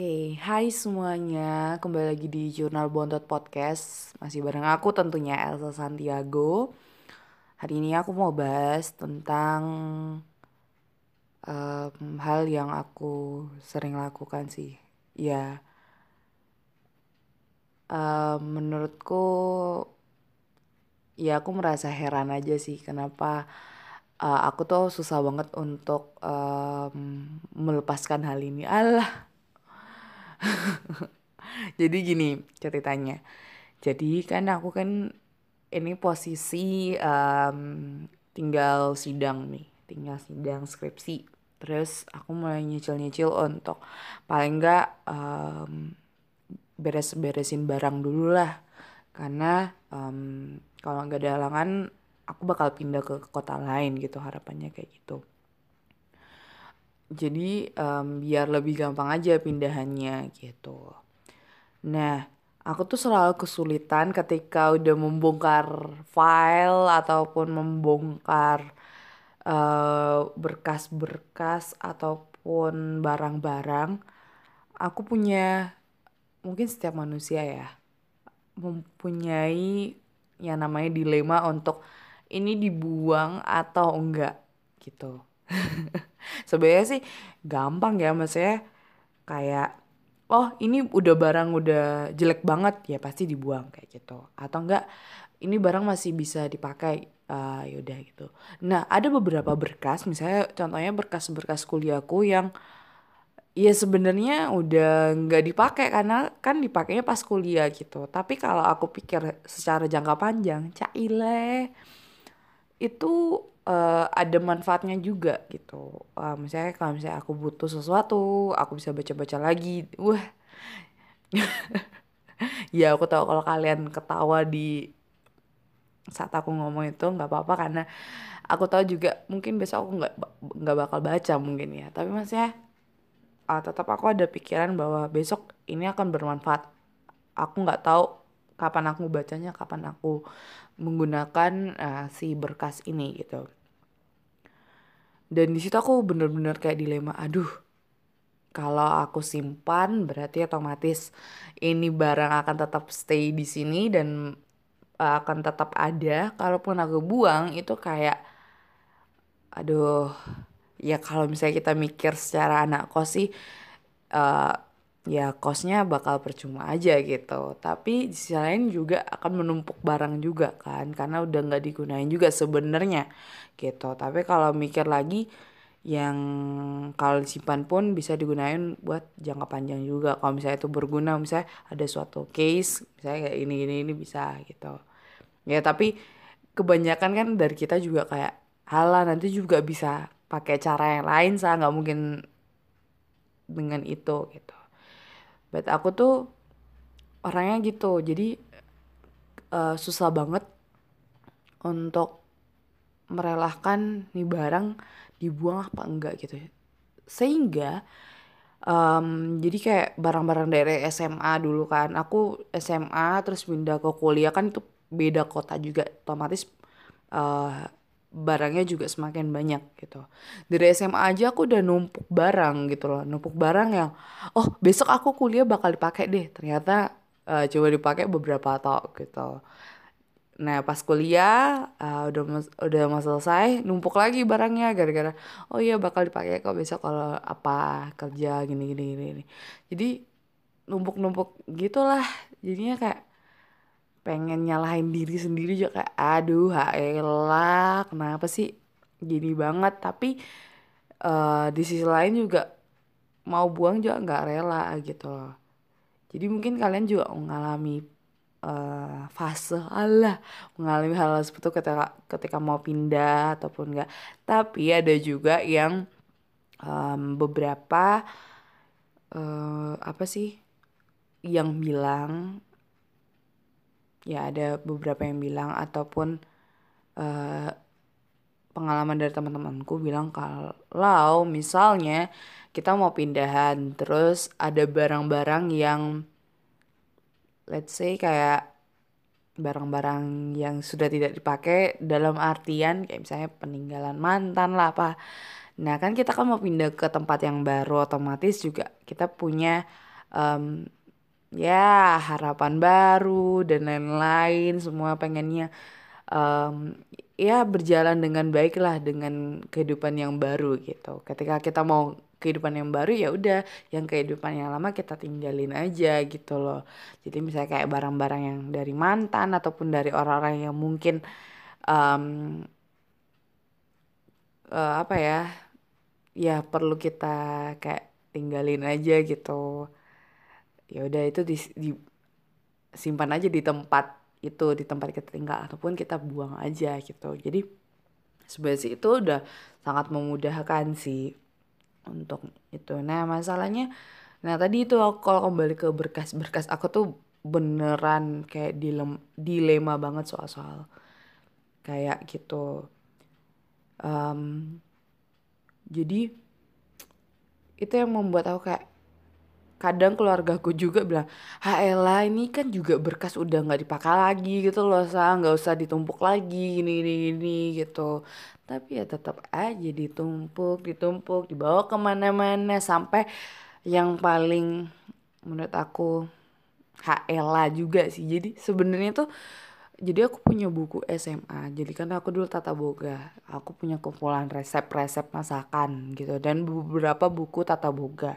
Oke, hai semuanya. Kembali lagi di Jurnal Bontot Podcast. Masih bareng aku tentunya Elsa Santiago. Hari ini aku mau bahas tentang um, hal yang aku sering lakukan sih. Ya, um, menurutku ya aku merasa heran aja sih kenapa uh, aku tuh susah banget untuk um, melepaskan hal ini. Allah. Jadi gini ceritanya. Jadi kan aku kan ini posisi um, tinggal sidang nih, tinggal sidang skripsi. Terus aku mulai nyicil-nyicil untuk paling enggak um, beres-beresin barang dulu lah. Karena um, kalau nggak ada halangan aku bakal pindah ke kota lain gitu harapannya kayak gitu. Jadi um, biar lebih gampang aja pindahannya gitu. Nah, aku tuh selalu kesulitan ketika udah membongkar file ataupun membongkar berkas berkas-berkas ataupun barang-barang. Aku punya mungkin setiap manusia ya mempunyai yang namanya dilema untuk ini dibuang atau enggak gitu. Sebenarnya sih gampang ya maksudnya kayak oh ini udah barang udah jelek banget ya pasti dibuang kayak gitu. Atau enggak ini barang masih bisa dipakai uh, yaudah gitu. Nah ada beberapa berkas misalnya contohnya berkas-berkas kuliahku yang ya sebenarnya udah nggak dipakai karena kan dipakainya pas kuliah gitu. Tapi kalau aku pikir secara jangka panjang caile itu uh, ada manfaatnya juga gitu. Uh, misalnya kalau misalnya aku butuh sesuatu, aku bisa baca-baca lagi. Wah. ya aku tahu kalau kalian ketawa di saat aku ngomong itu nggak apa-apa karena aku tahu juga mungkin besok aku nggak nggak bakal baca mungkin ya tapi maksudnya uh, tetap aku ada pikiran bahwa besok ini akan bermanfaat aku nggak tahu kapan aku bacanya kapan aku menggunakan uh, si berkas ini gitu dan di situ aku bener-bener kayak dilema aduh kalau aku simpan berarti otomatis ini barang akan tetap stay di sini dan uh, akan tetap ada. Kalaupun aku buang itu kayak aduh ya kalau misalnya kita mikir secara anak kos sih uh, ya kosnya bakal percuma aja gitu. Tapi di sisi lain juga akan menumpuk barang juga kan karena udah nggak digunain juga sebenarnya gitu. Tapi kalau mikir lagi yang kalau disimpan pun bisa digunain buat jangka panjang juga. Kalau misalnya itu berguna misalnya ada suatu case misalnya kayak ini ini ini bisa gitu. Ya tapi kebanyakan kan dari kita juga kayak halah nanti juga bisa pakai cara yang lain sah nggak mungkin dengan itu gitu but aku tuh orangnya gitu. Jadi uh, susah banget untuk merelakan nih barang dibuang apa enggak gitu. Sehingga um, jadi kayak barang-barang dari SMA dulu kan. Aku SMA terus pindah ke kuliah kan itu beda kota juga. Otomatis uh, barangnya juga semakin banyak gitu dari SMA aja aku udah numpuk barang gitu loh numpuk barang yang oh besok aku kuliah bakal dipakai deh ternyata uh, coba dipakai beberapa tok gitu Nah pas kuliah uh, udah udah mau selesai numpuk lagi barangnya gara-gara oh iya bakal dipakai kok besok kalau apa kerja gini gini. gini. Jadi numpuk-numpuk gitulah jadinya kayak pengen nyalahin diri sendiri juga kayak aduh haelah kenapa sih gini banget tapi uh, di sisi lain juga mau buang juga nggak rela gitu loh. Jadi mungkin kalian juga mengalami uh, fase Allah mengalami hal, hal seperti itu ketika ketika mau pindah ataupun enggak tapi ada juga yang um, beberapa uh, apa sih yang bilang ya ada beberapa yang bilang ataupun uh, pengalaman dari teman-temanku bilang kalau misalnya kita mau pindahan terus ada barang-barang yang let's say kayak barang-barang yang sudah tidak dipakai dalam artian kayak misalnya peninggalan mantan lah apa. Nah kan kita kan mau pindah ke tempat yang baru otomatis juga kita punya um, ya harapan baru dan lain-lain semua pengennya um, ya berjalan dengan baik lah dengan kehidupan yang baru gitu. Ketika kita mau kehidupan yang baru ya udah yang kehidupan yang lama kita tinggalin aja gitu loh. Jadi misalnya kayak barang-barang yang dari mantan ataupun dari orang-orang yang mungkin um, uh, apa ya ya perlu kita kayak tinggalin aja gitu ya udah itu di, di simpan aja di tempat itu di tempat kita tinggal ataupun kita buang aja gitu. Jadi sebenarnya itu udah sangat memudahkan sih untuk itu. Nah masalahnya nah tadi itu kalau kembali ke berkas-berkas aku tuh beneran kayak dilem, dilema banget soal-soal kayak gitu. Um, jadi itu yang membuat aku kayak kadang keluargaku juga bilang Haela ini kan juga berkas udah nggak dipakai lagi gitu loh sa. Nggak usah ditumpuk lagi gini gini gini gitu. Tapi ya tetap aja ditumpuk ditumpuk dibawa ke mana-mana sampai yang paling menurut aku Haela juga sih. Jadi sebenarnya tuh jadi aku punya buku SMA jadi kan aku dulu tata boga. Aku punya kumpulan resep-resep masakan gitu dan beberapa buku tata boga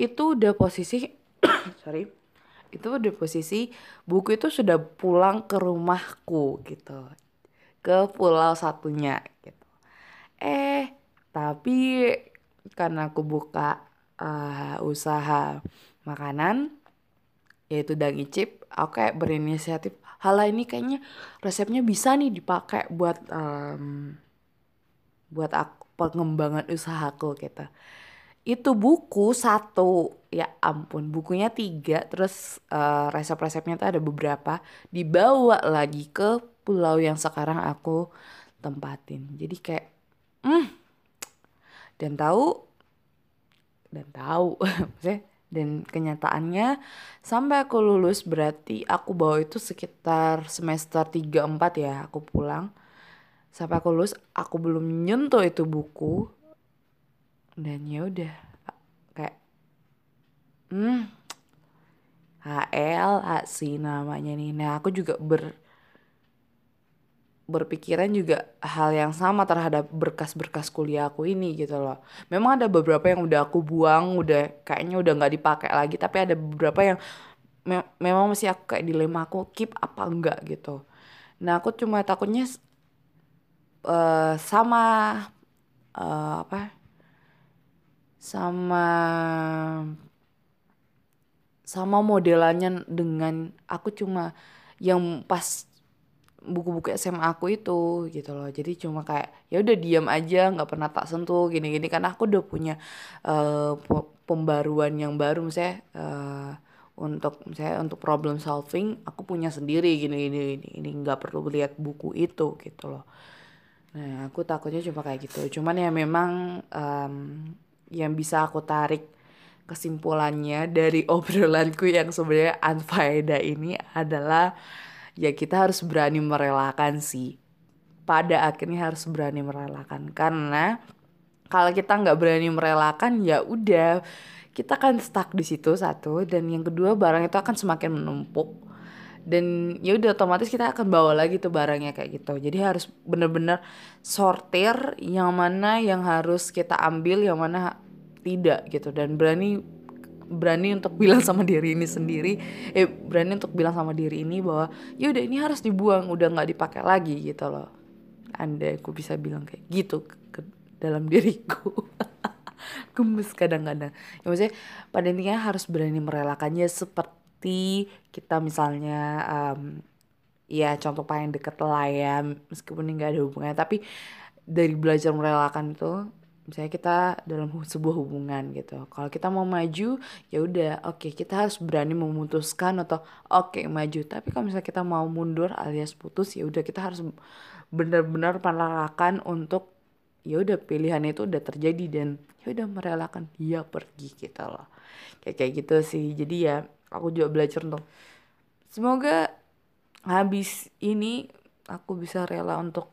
itu udah posisi sorry. Itu udah posisi buku itu sudah pulang ke rumahku gitu. Ke pulau satunya gitu. Eh tapi karena aku buka uh, usaha makanan yaitu Dangi Chip aku kayak berinisiatif hal ini kayaknya resepnya bisa nih dipakai buat um, buat aku pengembangan usahaku gitu itu buku satu. Ya ampun bukunya tiga terus uh, resep-resepnya tuh ada beberapa. Dibawa lagi ke pulau yang sekarang aku tempatin. Jadi kayak hmm. Dan tahu dan tahu. Dan kenyataannya sampai aku lulus berarti aku bawa itu sekitar semester 3 4 ya aku pulang. Sampai aku lulus aku belum nyentuh itu buku dan ya udah kayak hmm HL sih namanya nih nah aku juga ber berpikiran juga hal yang sama terhadap berkas-berkas kuliah aku ini gitu loh. Memang ada beberapa yang udah aku buang, udah kayaknya udah nggak dipakai lagi, tapi ada beberapa yang me memang masih aku kayak dilema aku keep apa enggak gitu. Nah aku cuma takutnya uh, sama uh, apa sama sama modelannya dengan aku cuma yang pas buku-buku SMA aku itu gitu loh. Jadi cuma kayak ya udah diam aja nggak pernah tak sentuh gini-gini. Karena aku udah punya uh, pembaruan yang baru. Misalnya uh, untuk misalnya untuk problem solving aku punya sendiri gini-gini ini nggak perlu lihat buku itu gitu loh. Nah aku takutnya cuma kayak gitu. Cuman ya memang um, yang bisa aku tarik kesimpulannya dari obrolanku yang sebenarnya unfaedah ini adalah ya kita harus berani merelakan sih. Pada akhirnya harus berani merelakan. Karena kalau kita nggak berani merelakan ya udah kita kan stuck di situ satu dan yang kedua barang itu akan semakin menumpuk dan ya udah otomatis kita akan bawa lagi tuh barangnya kayak gitu. Jadi harus bener-bener sortir yang mana yang harus kita ambil yang mana tidak gitu. Dan berani berani untuk bilang sama diri ini sendiri eh berani untuk bilang sama diri ini bahwa ya udah ini harus dibuang udah nggak dipakai lagi gitu loh. Anda aku bisa bilang kayak gitu ke, ke dalam diriku. Gemes kadang-kadang. Ya maksudnya pada intinya harus berani merelakannya seperti seperti kita misalnya um, ya contoh paling deket lah ya meskipun ini gak ada hubungannya tapi dari belajar merelakan itu misalnya kita dalam sebuah hubungan gitu. Kalau kita mau maju ya udah oke okay, kita harus berani memutuskan atau oke okay, maju. Tapi kalau misalnya kita mau mundur alias putus ya udah kita harus benar-benar merelakan untuk ya udah pilihan itu udah terjadi dan ya udah merelakan dia pergi gitu loh. Kayak kayak gitu sih. Jadi ya aku juga belajar untuk semoga habis ini aku bisa rela untuk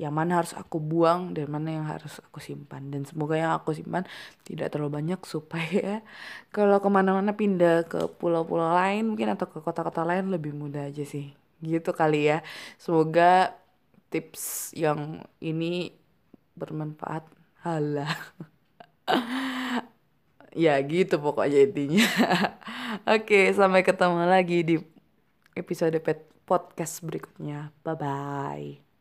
yang mana harus aku buang dan mana yang harus aku simpan. Dan semoga yang aku simpan tidak terlalu banyak supaya kalau ke mana-mana pindah ke pulau-pulau lain mungkin atau ke kota-kota lain lebih mudah aja sih. Gitu kali ya. Semoga tips yang ini bermanfaat. Halah. Ya gitu pokoknya intinya oke sampai ketemu lagi di episode podcast berikutnya. Bye bye